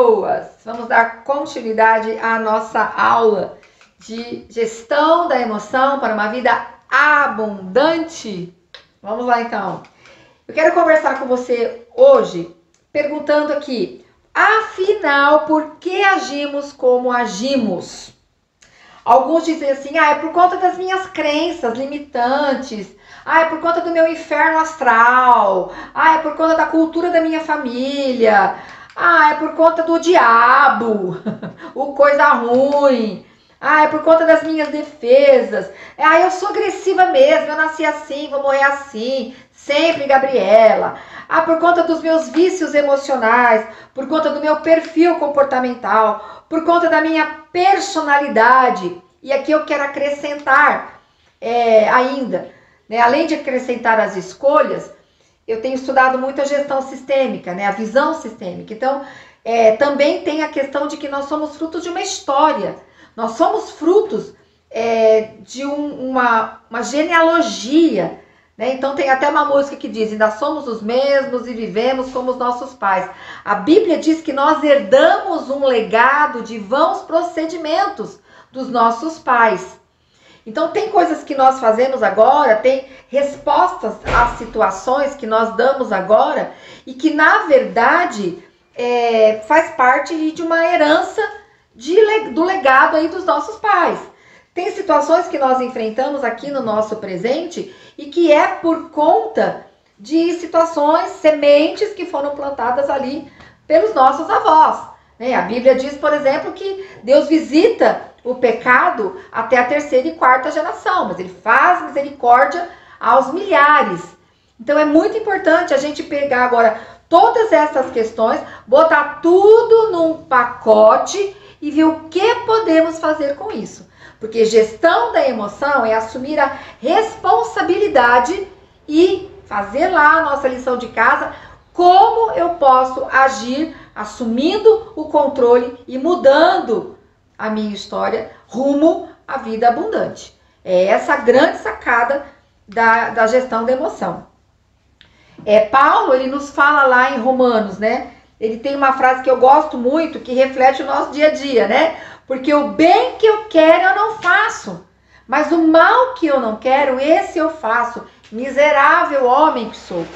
pessoas! Vamos dar continuidade à nossa aula de gestão da emoção para uma vida abundante. Vamos lá então. Eu quero conversar com você hoje perguntando aqui, afinal, por que agimos como agimos? Alguns dizem assim: "Ah, é por conta das minhas crenças limitantes. Ah, é por conta do meu inferno astral. Ah, é por conta da cultura da minha família. Ah, é por conta do diabo, o coisa ruim. Ah, é por conta das minhas defesas. Ah, eu sou agressiva mesmo, eu nasci assim, vou morrer assim. Sempre Gabriela. Ah, por conta dos meus vícios emocionais, por conta do meu perfil comportamental, por conta da minha personalidade. E aqui eu quero acrescentar é, ainda, né, além de acrescentar as escolhas, eu tenho estudado muito a gestão sistêmica, né? A visão sistêmica. Então, é, também tem a questão de que nós somos frutos de uma história. Nós somos frutos é, de um, uma, uma genealogia. Né? Então tem até uma música que diz: ainda somos os mesmos e vivemos como os nossos pais. A Bíblia diz que nós herdamos um legado de vãos procedimentos dos nossos pais. Então, tem coisas que nós fazemos agora, tem respostas às situações que nós damos agora e que, na verdade, é, faz parte de uma herança de, do legado aí dos nossos pais. Tem situações que nós enfrentamos aqui no nosso presente e que é por conta de situações, sementes que foram plantadas ali pelos nossos avós. Né? A Bíblia diz, por exemplo, que Deus visita o pecado até a terceira e quarta geração, mas ele faz misericórdia aos milhares. Então é muito importante a gente pegar agora todas essas questões, botar tudo num pacote e ver o que podemos fazer com isso. Porque gestão da emoção é assumir a responsabilidade e fazer lá a nossa lição de casa, como eu posso agir assumindo o controle e mudando a minha história rumo à vida abundante. É essa a grande sacada da, da gestão da emoção. É, Paulo, ele nos fala lá em Romanos, né? Ele tem uma frase que eu gosto muito, que reflete o nosso dia a dia, né? Porque o bem que eu quero eu não faço, mas o mal que eu não quero, esse eu faço. Miserável homem que sou.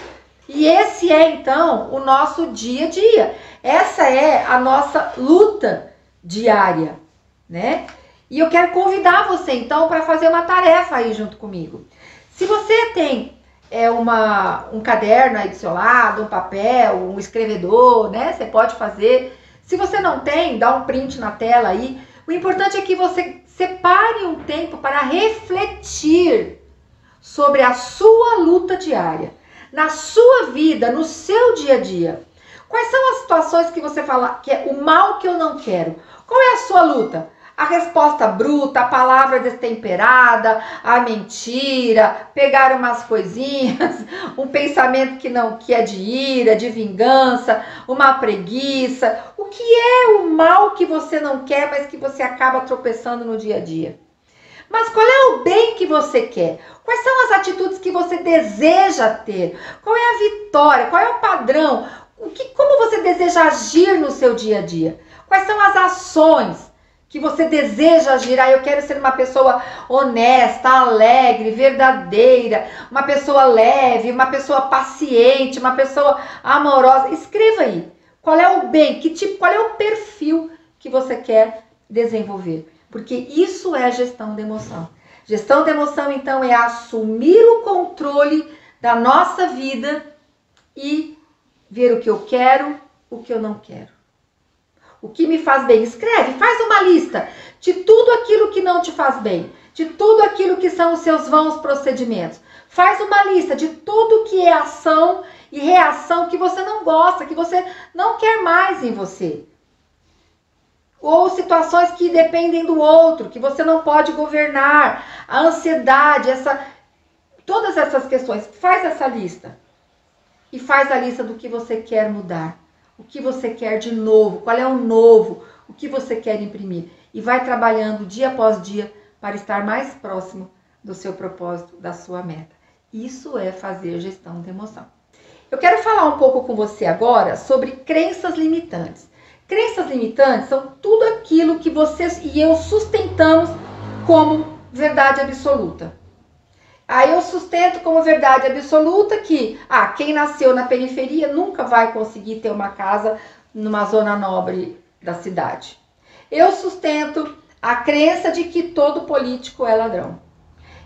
E esse é então o nosso dia a dia. Essa é a nossa luta diária né? E eu quero convidar você então para fazer uma tarefa aí junto comigo. Se você tem é, uma, um caderno aí do seu lado, um papel, um escrevedor, né? Você pode fazer. Se você não tem, dá um print na tela aí. O importante é que você separe um tempo para refletir sobre a sua luta diária, na sua vida, no seu dia a dia. Quais são as situações que você fala que é o mal que eu não quero? Qual é a sua luta? A resposta bruta, a palavra destemperada, a mentira, pegar umas coisinhas, um pensamento que não que é de ira, de vingança, uma preguiça. O que é o mal que você não quer, mas que você acaba tropeçando no dia a dia? Mas qual é o bem que você quer? Quais são as atitudes que você deseja ter? Qual é a vitória? Qual é o padrão? O que, como você deseja agir no seu dia a dia? Quais são as ações que você deseja agir? Ah, eu quero ser uma pessoa honesta, alegre, verdadeira, uma pessoa leve, uma pessoa paciente, uma pessoa amorosa. Escreva aí. Qual é o bem? Que tipo? Qual é o perfil que você quer desenvolver? Porque isso é gestão de emoção. Gestão de emoção, então, é assumir o controle da nossa vida e ver o que eu quero, o que eu não quero. O que me faz bem? Escreve, faz uma lista de tudo aquilo que não te faz bem, de tudo aquilo que são os seus vãos procedimentos. Faz uma lista de tudo que é ação e reação que você não gosta, que você não quer mais em você. Ou situações que dependem do outro, que você não pode governar, a ansiedade, essa todas essas questões. Faz essa lista. E faz a lista do que você quer mudar o que você quer de novo, qual é o novo, o que você quer imprimir. E vai trabalhando dia após dia para estar mais próximo do seu propósito, da sua meta. Isso é fazer gestão de emoção. Eu quero falar um pouco com você agora sobre crenças limitantes. Crenças limitantes são tudo aquilo que vocês e eu sustentamos como verdade absoluta. Aí eu sustento como verdade absoluta que ah, quem nasceu na periferia nunca vai conseguir ter uma casa numa zona nobre da cidade. Eu sustento a crença de que todo político é ladrão.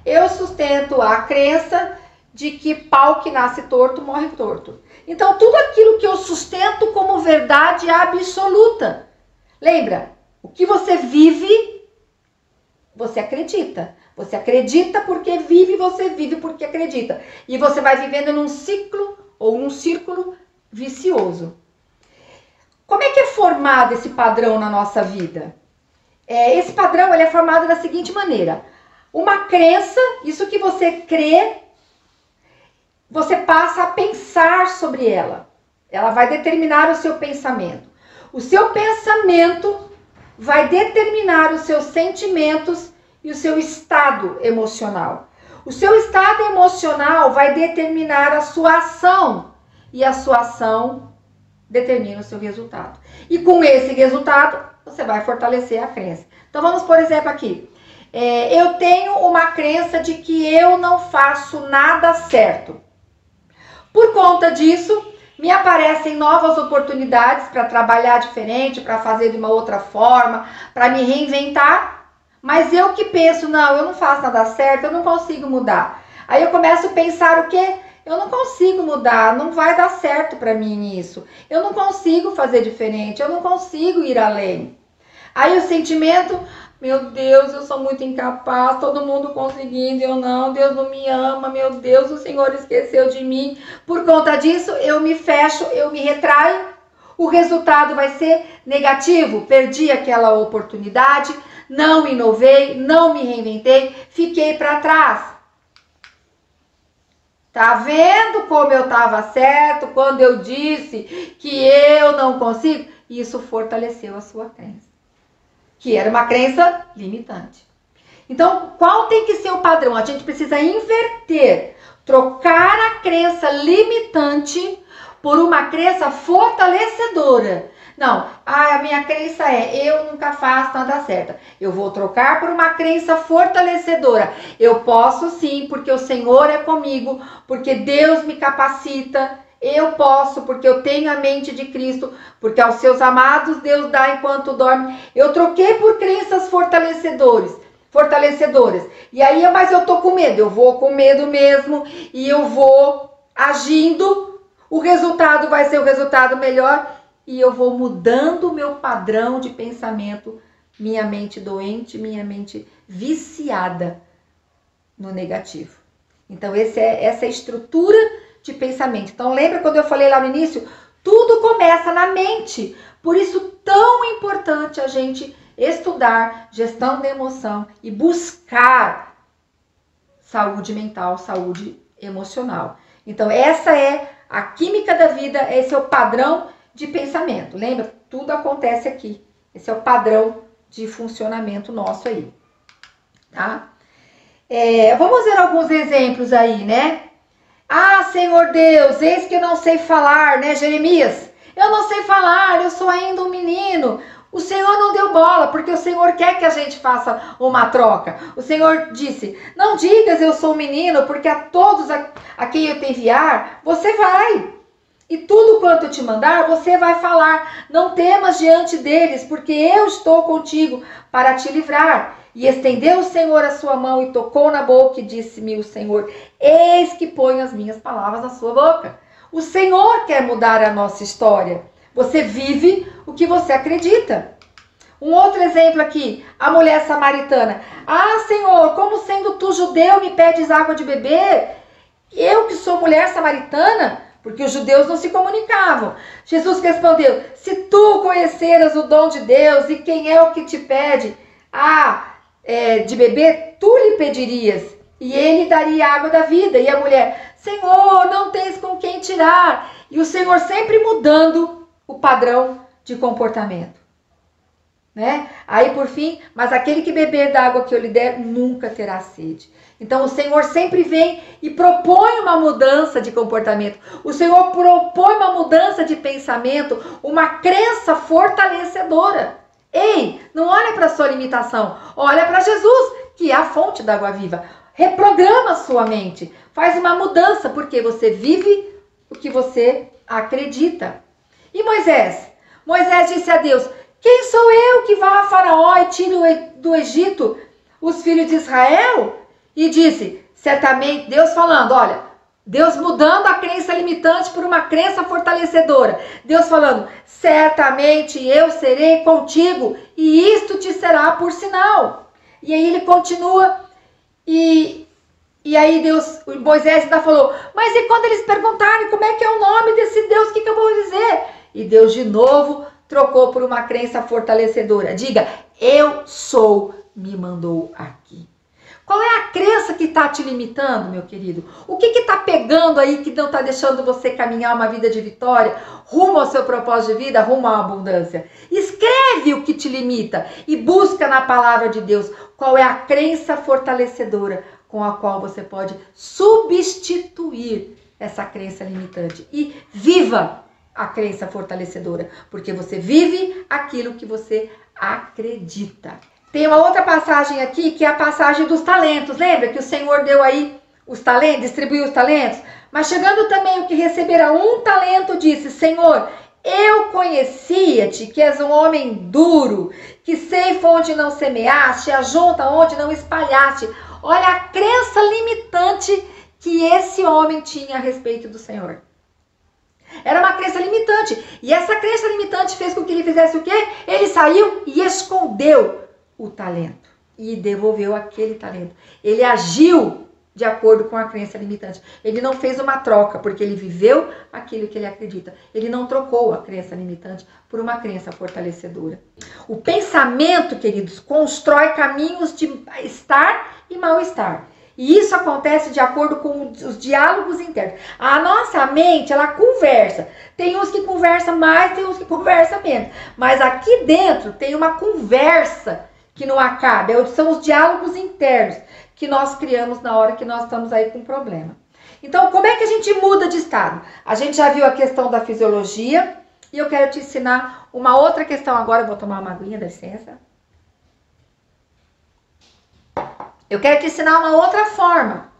Eu sustento a crença de que pau que nasce torto morre torto. Então, tudo aquilo que eu sustento como verdade absoluta. Lembra? O que você vive, você acredita. Você acredita porque vive, você vive porque acredita. E você vai vivendo num ciclo ou um círculo vicioso. Como é que é formado esse padrão na nossa vida? É, esse padrão ele é formado da seguinte maneira: uma crença, isso que você crê, você passa a pensar sobre ela. Ela vai determinar o seu pensamento. O seu pensamento vai determinar os seus sentimentos e o seu estado emocional. O seu estado emocional vai determinar a sua ação e a sua ação determina o seu resultado. E com esse resultado, você vai fortalecer a crença. Então vamos, por exemplo, aqui. É, eu tenho uma crença de que eu não faço nada certo. Por conta disso, me aparecem novas oportunidades para trabalhar diferente, para fazer de uma outra forma, para me reinventar mas eu que penso, não, eu não faço nada certo, eu não consigo mudar. Aí eu começo a pensar o quê? Eu não consigo mudar, não vai dar certo para mim isso. Eu não consigo fazer diferente, eu não consigo ir além. Aí o sentimento, meu Deus, eu sou muito incapaz, todo mundo conseguindo, eu não, Deus não me ama, meu Deus, o Senhor esqueceu de mim. Por conta disso, eu me fecho, eu me retraio. O resultado vai ser negativo, perdi aquela oportunidade, não inovei, não me reinventei, fiquei para trás. Tá vendo como eu estava certo quando eu disse que eu não consigo? Isso fortaleceu a sua crença, que era uma crença limitante. Então, qual tem que ser o padrão? A gente precisa inverter, trocar a crença limitante por uma crença fortalecedora. Não, ah, a minha crença é eu nunca faço nada certo. Eu vou trocar por uma crença fortalecedora. Eu posso sim, porque o Senhor é comigo, porque Deus me capacita. Eu posso, porque eu tenho a mente de Cristo, porque aos seus amados Deus dá enquanto dorme. Eu troquei por crenças fortalecedores, fortalecedoras. E aí, mas eu tô com medo. Eu vou com medo mesmo e eu vou agindo. O resultado vai ser o resultado melhor e eu vou mudando o meu padrão de pensamento, minha mente doente, minha mente viciada no negativo. Então, é, essa é a estrutura de pensamento. Então, lembra quando eu falei lá no início? Tudo começa na mente. Por isso, tão importante a gente estudar gestão da emoção e buscar saúde mental, saúde emocional. Então, essa é a química da vida, esse é o padrão de pensamento. Lembra? Tudo acontece aqui. Esse é o padrão de funcionamento nosso aí. Tá? É, vamos ver alguns exemplos aí, né? Ah, Senhor Deus, eis que eu não sei falar, né, Jeremias? Eu não sei falar, eu sou ainda um menino. O Senhor não deu bola, porque o Senhor quer que a gente faça uma troca. O Senhor disse: Não digas eu sou um menino, porque a todos a, a quem eu te enviar, você vai. E tudo quanto eu te mandar, você vai falar. Não temas diante deles, porque eu estou contigo para te livrar. E estendeu o Senhor a sua mão e tocou na boca e disse-me o Senhor: Eis que ponho as minhas palavras na sua boca. O Senhor quer mudar a nossa história. Você vive o que você acredita. Um outro exemplo aqui, a mulher samaritana. Ah, Senhor, como sendo tu judeu me pedes água de beber? Eu que sou mulher samaritana, porque os judeus não se comunicavam. Jesus respondeu: Se tu conheceras o dom de Deus e quem é o que te pede a é, de beber, tu lhe pedirias e ele daria água da vida. E a mulher: Senhor, não tens com quem tirar. E o Senhor sempre mudando o padrão de comportamento. Né? Aí por fim, mas aquele que beber da água que eu lhe der nunca terá sede. Então o Senhor sempre vem e propõe uma mudança de comportamento. O Senhor propõe uma mudança de pensamento, uma crença fortalecedora. Ei, não olha para sua limitação, olha para Jesus, que é a fonte da água viva. Reprograma sua mente, faz uma mudança, porque você vive o que você acredita. E Moisés? Moisés disse a Deus: Quem sou eu que vá a Faraó e tire do Egito os filhos de Israel? E disse: Certamente, Deus falando, olha, Deus mudando a crença limitante por uma crença fortalecedora. Deus falando: certamente eu serei contigo e isto te será por sinal. E aí ele continua e e aí Deus, Moisés ainda falou: "Mas e quando eles perguntarem como é que é o nome desse Deus, o que, que eu vou dizer?" E Deus de novo trocou por uma crença fortalecedora. Diga: "Eu sou, me mandou aqui." Qual é a crença que está te limitando, meu querido? O que está pegando aí que não está deixando você caminhar uma vida de vitória, rumo ao seu propósito de vida, rumo à abundância? Escreve o que te limita e busca na palavra de Deus qual é a crença fortalecedora com a qual você pode substituir essa crença limitante e viva a crença fortalecedora, porque você vive aquilo que você acredita. Tem uma outra passagem aqui que é a passagem dos talentos. Lembra que o Senhor deu aí os talentos, distribuiu os talentos? Mas chegando também o que recebera um talento, disse: Senhor, eu conhecia-te que és um homem duro, que ceifa onde não semeaste, ajunta onde não espalhaste. Olha a crença limitante que esse homem tinha a respeito do Senhor. Era uma crença limitante. E essa crença limitante fez com que ele fizesse o quê? Ele saiu e escondeu o talento e devolveu aquele talento. Ele agiu de acordo com a crença limitante. Ele não fez uma troca, porque ele viveu aquilo que ele acredita. Ele não trocou a crença limitante por uma crença fortalecedora. O pensamento, queridos, constrói caminhos de estar e mal-estar. E isso acontece de acordo com os diálogos internos. A nossa mente, ela conversa. Tem uns que conversam mais, tem uns que conversam menos. Mas aqui dentro tem uma conversa que não acaba, é são os diálogos internos que nós criamos na hora que nós estamos aí com problema. Então, como é que a gente muda de estado? A gente já viu a questão da fisiologia e eu quero te ensinar uma outra questão agora. Eu vou tomar uma aguinha, dá licença. Eu quero te ensinar uma outra forma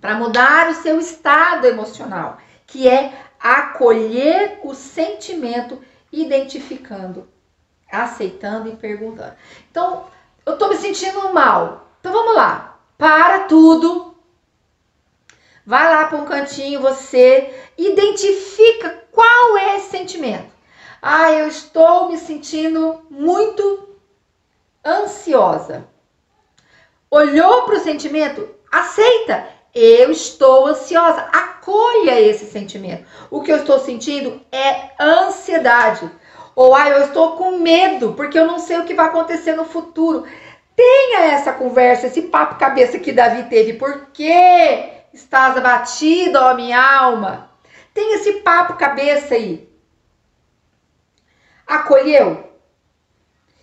para mudar o seu estado emocional, que é acolher o sentimento identificando aceitando e perguntando. Então, eu tô me sentindo mal. Então vamos lá. Para tudo. Vai lá para um cantinho, você identifica qual é esse sentimento. Ah, eu estou me sentindo muito ansiosa. Olhou para o sentimento? Aceita. Eu estou ansiosa. Acolha esse sentimento. O que eu estou sentindo é ansiedade. Ou, ah, eu estou com medo, porque eu não sei o que vai acontecer no futuro. Tenha essa conversa, esse papo cabeça que Davi teve. Por que estás abatido, ó minha alma? Tenha esse papo cabeça aí. Acolheu?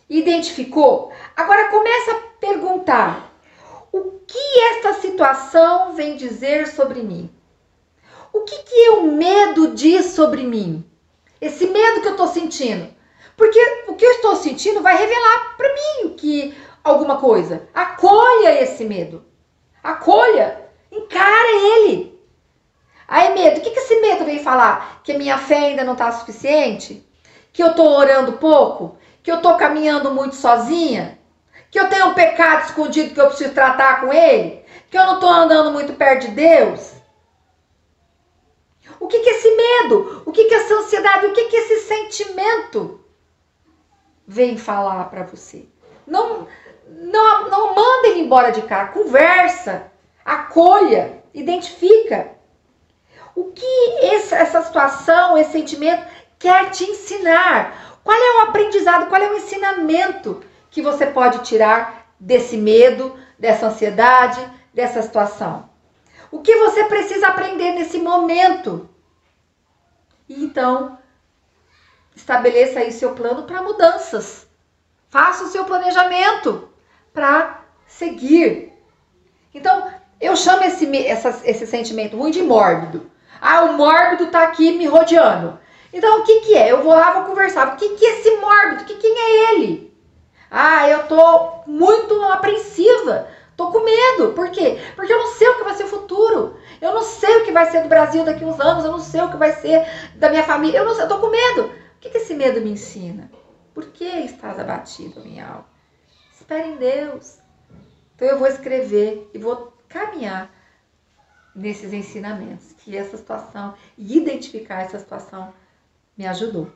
Identificou? Agora começa a perguntar: o que esta situação vem dizer sobre mim? O que, que o medo diz sobre mim? Esse medo que eu estou sentindo. Porque o que eu estou sentindo vai revelar para mim que alguma coisa. Acolha esse medo. Acolha. Encara ele. Aí, medo, o que, que esse medo vem falar? Que a minha fé ainda não está suficiente? Que eu estou orando pouco? Que eu estou caminhando muito sozinha? Que eu tenho um pecado escondido que eu preciso tratar com ele? Que eu não estou andando muito perto de Deus? O que, que é esse medo? O que, que é essa ansiedade? O que, que é esse sentimento vem falar para você? Não, não, não manda ele embora de cá. Conversa, acolha, identifica. O que essa situação, esse sentimento quer te ensinar? Qual é o aprendizado, qual é o ensinamento que você pode tirar desse medo, dessa ansiedade, dessa situação? O que você precisa aprender nesse momento? E então, estabeleça aí seu plano para mudanças. Faça o seu planejamento para seguir. Então, Eu chamo esse, essa, esse sentimento ruim de mórbido. Ah, o mórbido tá aqui me rodeando. Então, o que que é? Eu vou lá, vou conversar. O que que é esse mórbido? Que, quem é ele? Ah, eu tô muito apreensiva. Tô com medo. Por quê? Porque eu não sei o que vai ser o futuro. Eu não sei o que vai ser do Brasil daqui uns anos. Eu não sei o que vai ser da minha família. Eu não sei, eu tô com medo. O que, que esse medo me ensina? Por que estás abatido, minha alma? Espere em Deus. Então eu vou escrever e vou caminhar nesses ensinamentos, que essa situação, identificar essa situação me ajudou.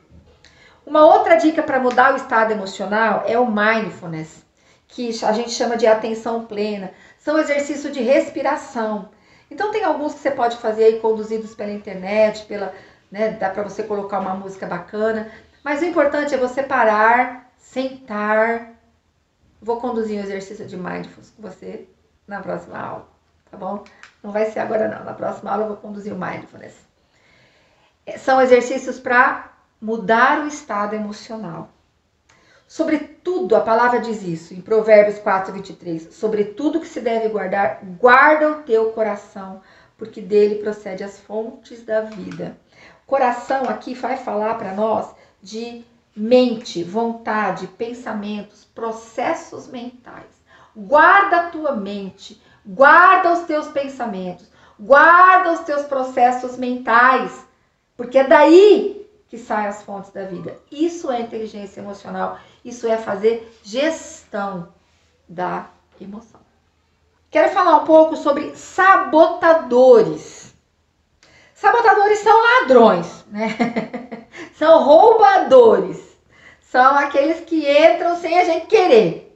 Uma outra dica para mudar o estado emocional é o mindfulness, que a gente chama de atenção plena. São exercícios de respiração. Então tem alguns que você pode fazer aí conduzidos pela internet, pela, né, dá para você colocar uma música bacana, mas o importante é você parar, sentar. Vou conduzir um exercício de mindfulness com você na próxima aula, tá bom? Não vai ser agora não, na próxima aula eu vou conduzir o mindfulness. É, são exercícios para mudar o estado emocional. Sobretudo, a palavra diz isso em Provérbios 4, 23. Sobretudo que se deve guardar, guarda o teu coração, porque dele procede as fontes da vida. Coração aqui vai falar para nós de mente, vontade, pensamentos, processos mentais. Guarda a tua mente, guarda os teus pensamentos, guarda os teus processos mentais, porque é daí que saem as fontes da vida. Isso é inteligência emocional, isso é fazer gestão da emoção. Quero falar um pouco sobre sabotadores. Sabotadores são ladrões, né? são roubadores. São aqueles que entram sem a gente querer.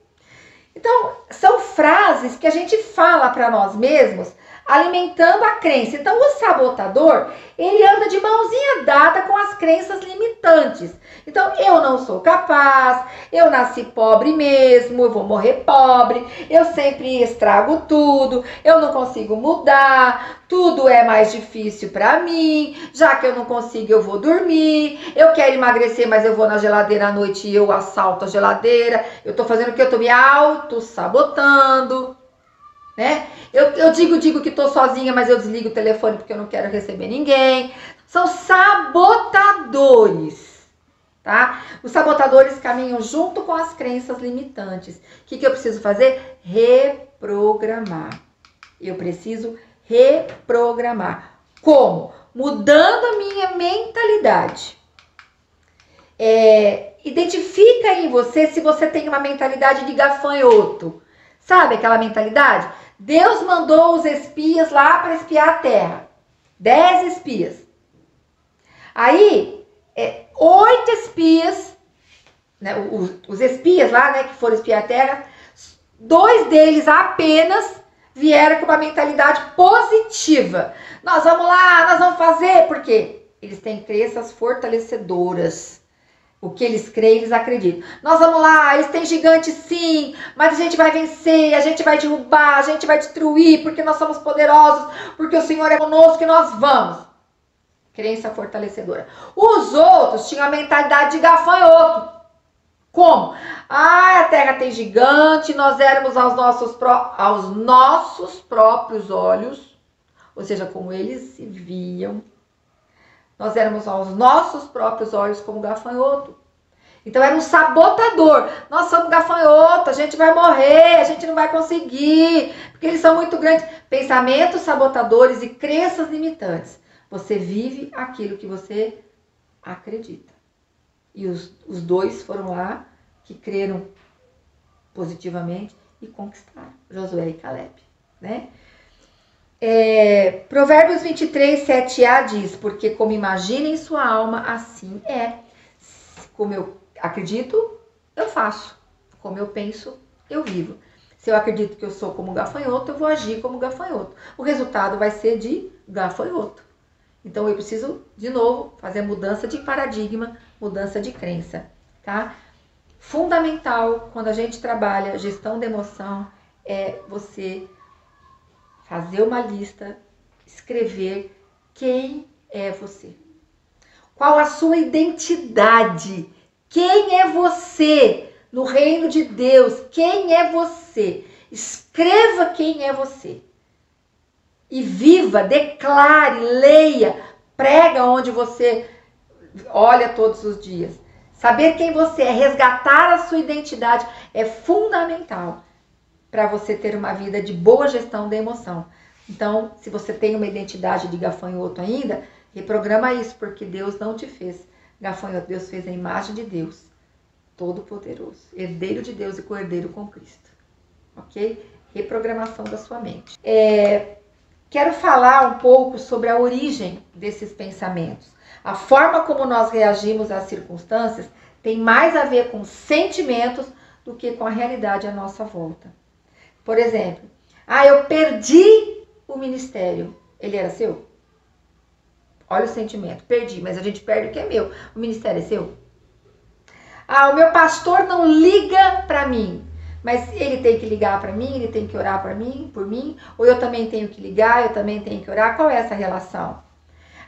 Então, são frases que a gente fala para nós mesmos alimentando a crença. Então, o sabotador, ele anda de mãozinha dada com as crenças limitantes. Então, eu não sou capaz, eu nasci pobre mesmo, eu vou morrer pobre, eu sempre estrago tudo, eu não consigo mudar, tudo é mais difícil para mim, já que eu não consigo, eu vou dormir, eu quero emagrecer, mas eu vou na geladeira à noite e eu assalto a geladeira, eu tô fazendo o que? Eu tô me auto-sabotando né? Eu, eu digo, digo que tô sozinha, mas eu desligo o telefone porque eu não quero receber ninguém. São sabotadores, tá? Os sabotadores caminham junto com as crenças limitantes. O que, que eu preciso fazer? Reprogramar. Eu preciso reprogramar. Como? Mudando a minha mentalidade. É, identifica em você se você tem uma mentalidade de gafanhoto. Sabe aquela mentalidade? Deus mandou os espias lá para espiar a terra. Dez espias. Aí, é, oito espias, né, os, os, espias lá, né, que foram espiar a terra, dois deles apenas vieram com uma mentalidade positiva. Nós vamos lá, nós vamos fazer, porque eles têm crenças fortalecedoras. O que eles creem, eles acreditam. Nós vamos lá, eles têm gigante sim, mas a gente vai vencer, a gente vai derrubar, a gente vai destruir, porque nós somos poderosos, porque o Senhor é conosco e nós vamos. Crença fortalecedora. Os outros tinham a mentalidade de gafanhoto. Como? Ah, a terra tem gigante, nós éramos aos nossos, aos nossos próprios olhos, ou seja, como eles se viam, nós éramos aos nossos próprios olhos como gafanhoto. Então era um sabotador. Nós somos gafanhoto, a gente vai morrer, a gente não vai conseguir, porque eles são muito grandes. Pensamentos sabotadores e crenças limitantes. Você vive aquilo que você acredita. E os, os dois foram lá que creram positivamente e conquistaram. Josué e Caleb, né? É, Provérbios 23, 7a diz: Porque como imagina em sua alma, assim é. Como eu acredito, eu faço. Como eu penso, eu vivo. Se eu acredito que eu sou como gafanhoto, eu vou agir como gafanhoto. O resultado vai ser de gafanhoto. Então eu preciso, de novo, fazer mudança de paradigma, mudança de crença, tá? Fundamental quando a gente trabalha gestão de emoção é você fazer uma lista, escrever quem é você. Qual a sua identidade? Quem é você no reino de Deus? Quem é você? Escreva quem é você. e viva, declare, leia, prega onde você olha todos os dias. Saber quem você é, resgatar a sua identidade é fundamental para você ter uma vida de boa gestão da emoção. Então, se você tem uma identidade de gafanhoto ainda, reprograma isso, porque Deus não te fez gafanhoto, Deus fez a imagem de Deus, todo-poderoso, herdeiro de Deus e cordeiro com Cristo. Ok? Reprogramação da sua mente. É, quero falar um pouco sobre a origem desses pensamentos. A forma como nós reagimos às circunstâncias tem mais a ver com sentimentos do que com a realidade à nossa volta. Por exemplo, ah, eu perdi o ministério. Ele era seu? Olha o sentimento. Perdi, mas a gente perde o que é meu. O ministério é seu? Ah, o meu pastor não liga para mim. Mas ele tem que ligar para mim, ele tem que orar para mim, por mim, ou eu também tenho que ligar, eu também tenho que orar. Qual é essa relação?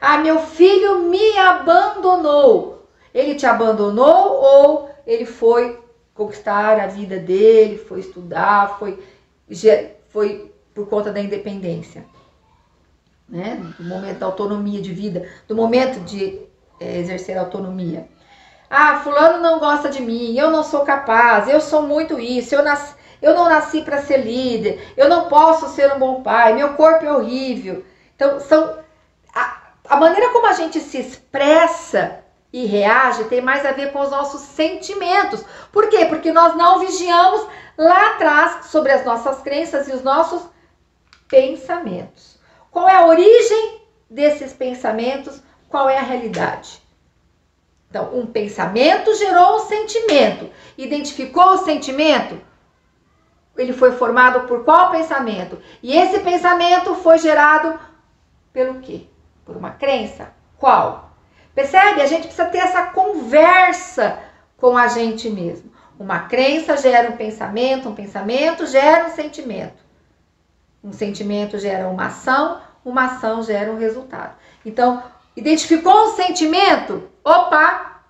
Ah, meu filho me abandonou. Ele te abandonou ou ele foi conquistar a vida dele, foi estudar, foi foi por conta da independência, né? Do momento da autonomia de vida, do momento de é, exercer autonomia. Ah, fulano não gosta de mim, eu não sou capaz, eu sou muito isso, eu, eu não nasci para ser líder, eu não posso ser um bom pai, meu corpo é horrível. Então, são a, a maneira como a gente se expressa e reage tem mais a ver com os nossos sentimentos. Por quê? Porque nós não vigiamos lá atrás sobre as nossas crenças e os nossos pensamentos. Qual é a origem desses pensamentos? Qual é a realidade? Então, um pensamento gerou um sentimento. Identificou o sentimento? Ele foi formado por qual pensamento? E esse pensamento foi gerado pelo quê? Por uma crença. Qual? Percebe? A gente precisa ter essa conversa com a gente mesmo. Uma crença gera um pensamento, um pensamento gera um sentimento. Um sentimento gera uma ação, uma ação gera um resultado. Então, identificou um sentimento? Opa!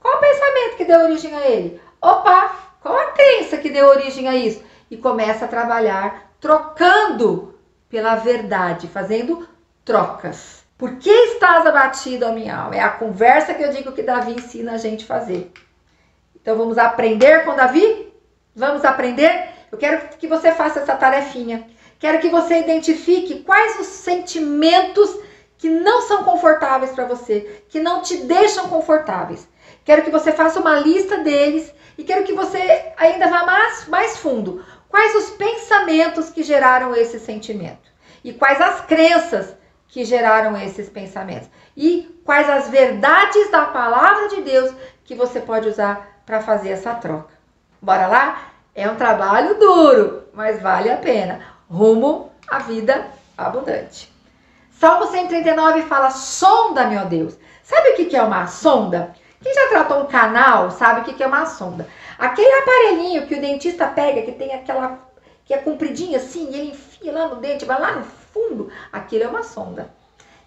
Qual o pensamento que deu origem a ele? Opa! Qual a crença que deu origem a isso? E começa a trabalhar trocando pela verdade, fazendo trocas. Por que estás abatido, a minha alma? É a conversa que eu digo que Davi ensina a gente fazer. Então vamos aprender com Davi? Vamos aprender? Eu quero que você faça essa tarefinha. Quero que você identifique quais os sentimentos que não são confortáveis para você, que não te deixam confortáveis. Quero que você faça uma lista deles e quero que você ainda vá mais, mais fundo. Quais os pensamentos que geraram esse sentimento? E quais as crenças que geraram esses pensamentos? E quais as verdades da palavra de Deus que você pode usar para fazer essa troca? Bora lá? É um trabalho duro, mas vale a pena. Rumo à vida abundante. Salmo 139 fala: sonda, meu Deus. Sabe o que é uma sonda? Quem já tratou um canal sabe o que é uma sonda. Aquele aparelhinho que o dentista pega, que tem aquela. que é compridinho assim, e ele enfia lá no dente, vai lá no fundo, aquilo é uma sonda.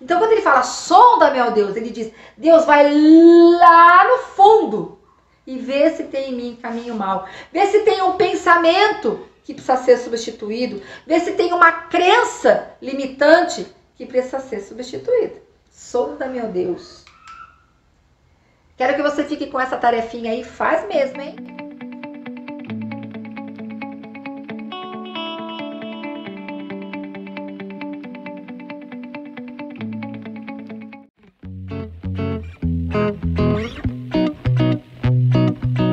Então, quando ele fala sonda, meu Deus, ele diz: Deus vai lá no fundo e vê se tem em mim caminho mal. Vê se tem um pensamento que precisa ser substituído. Vê se tem uma crença limitante que precisa ser substituída. Sonda, meu Deus. Quero que você fique com essa tarefinha aí. Faz mesmo, hein?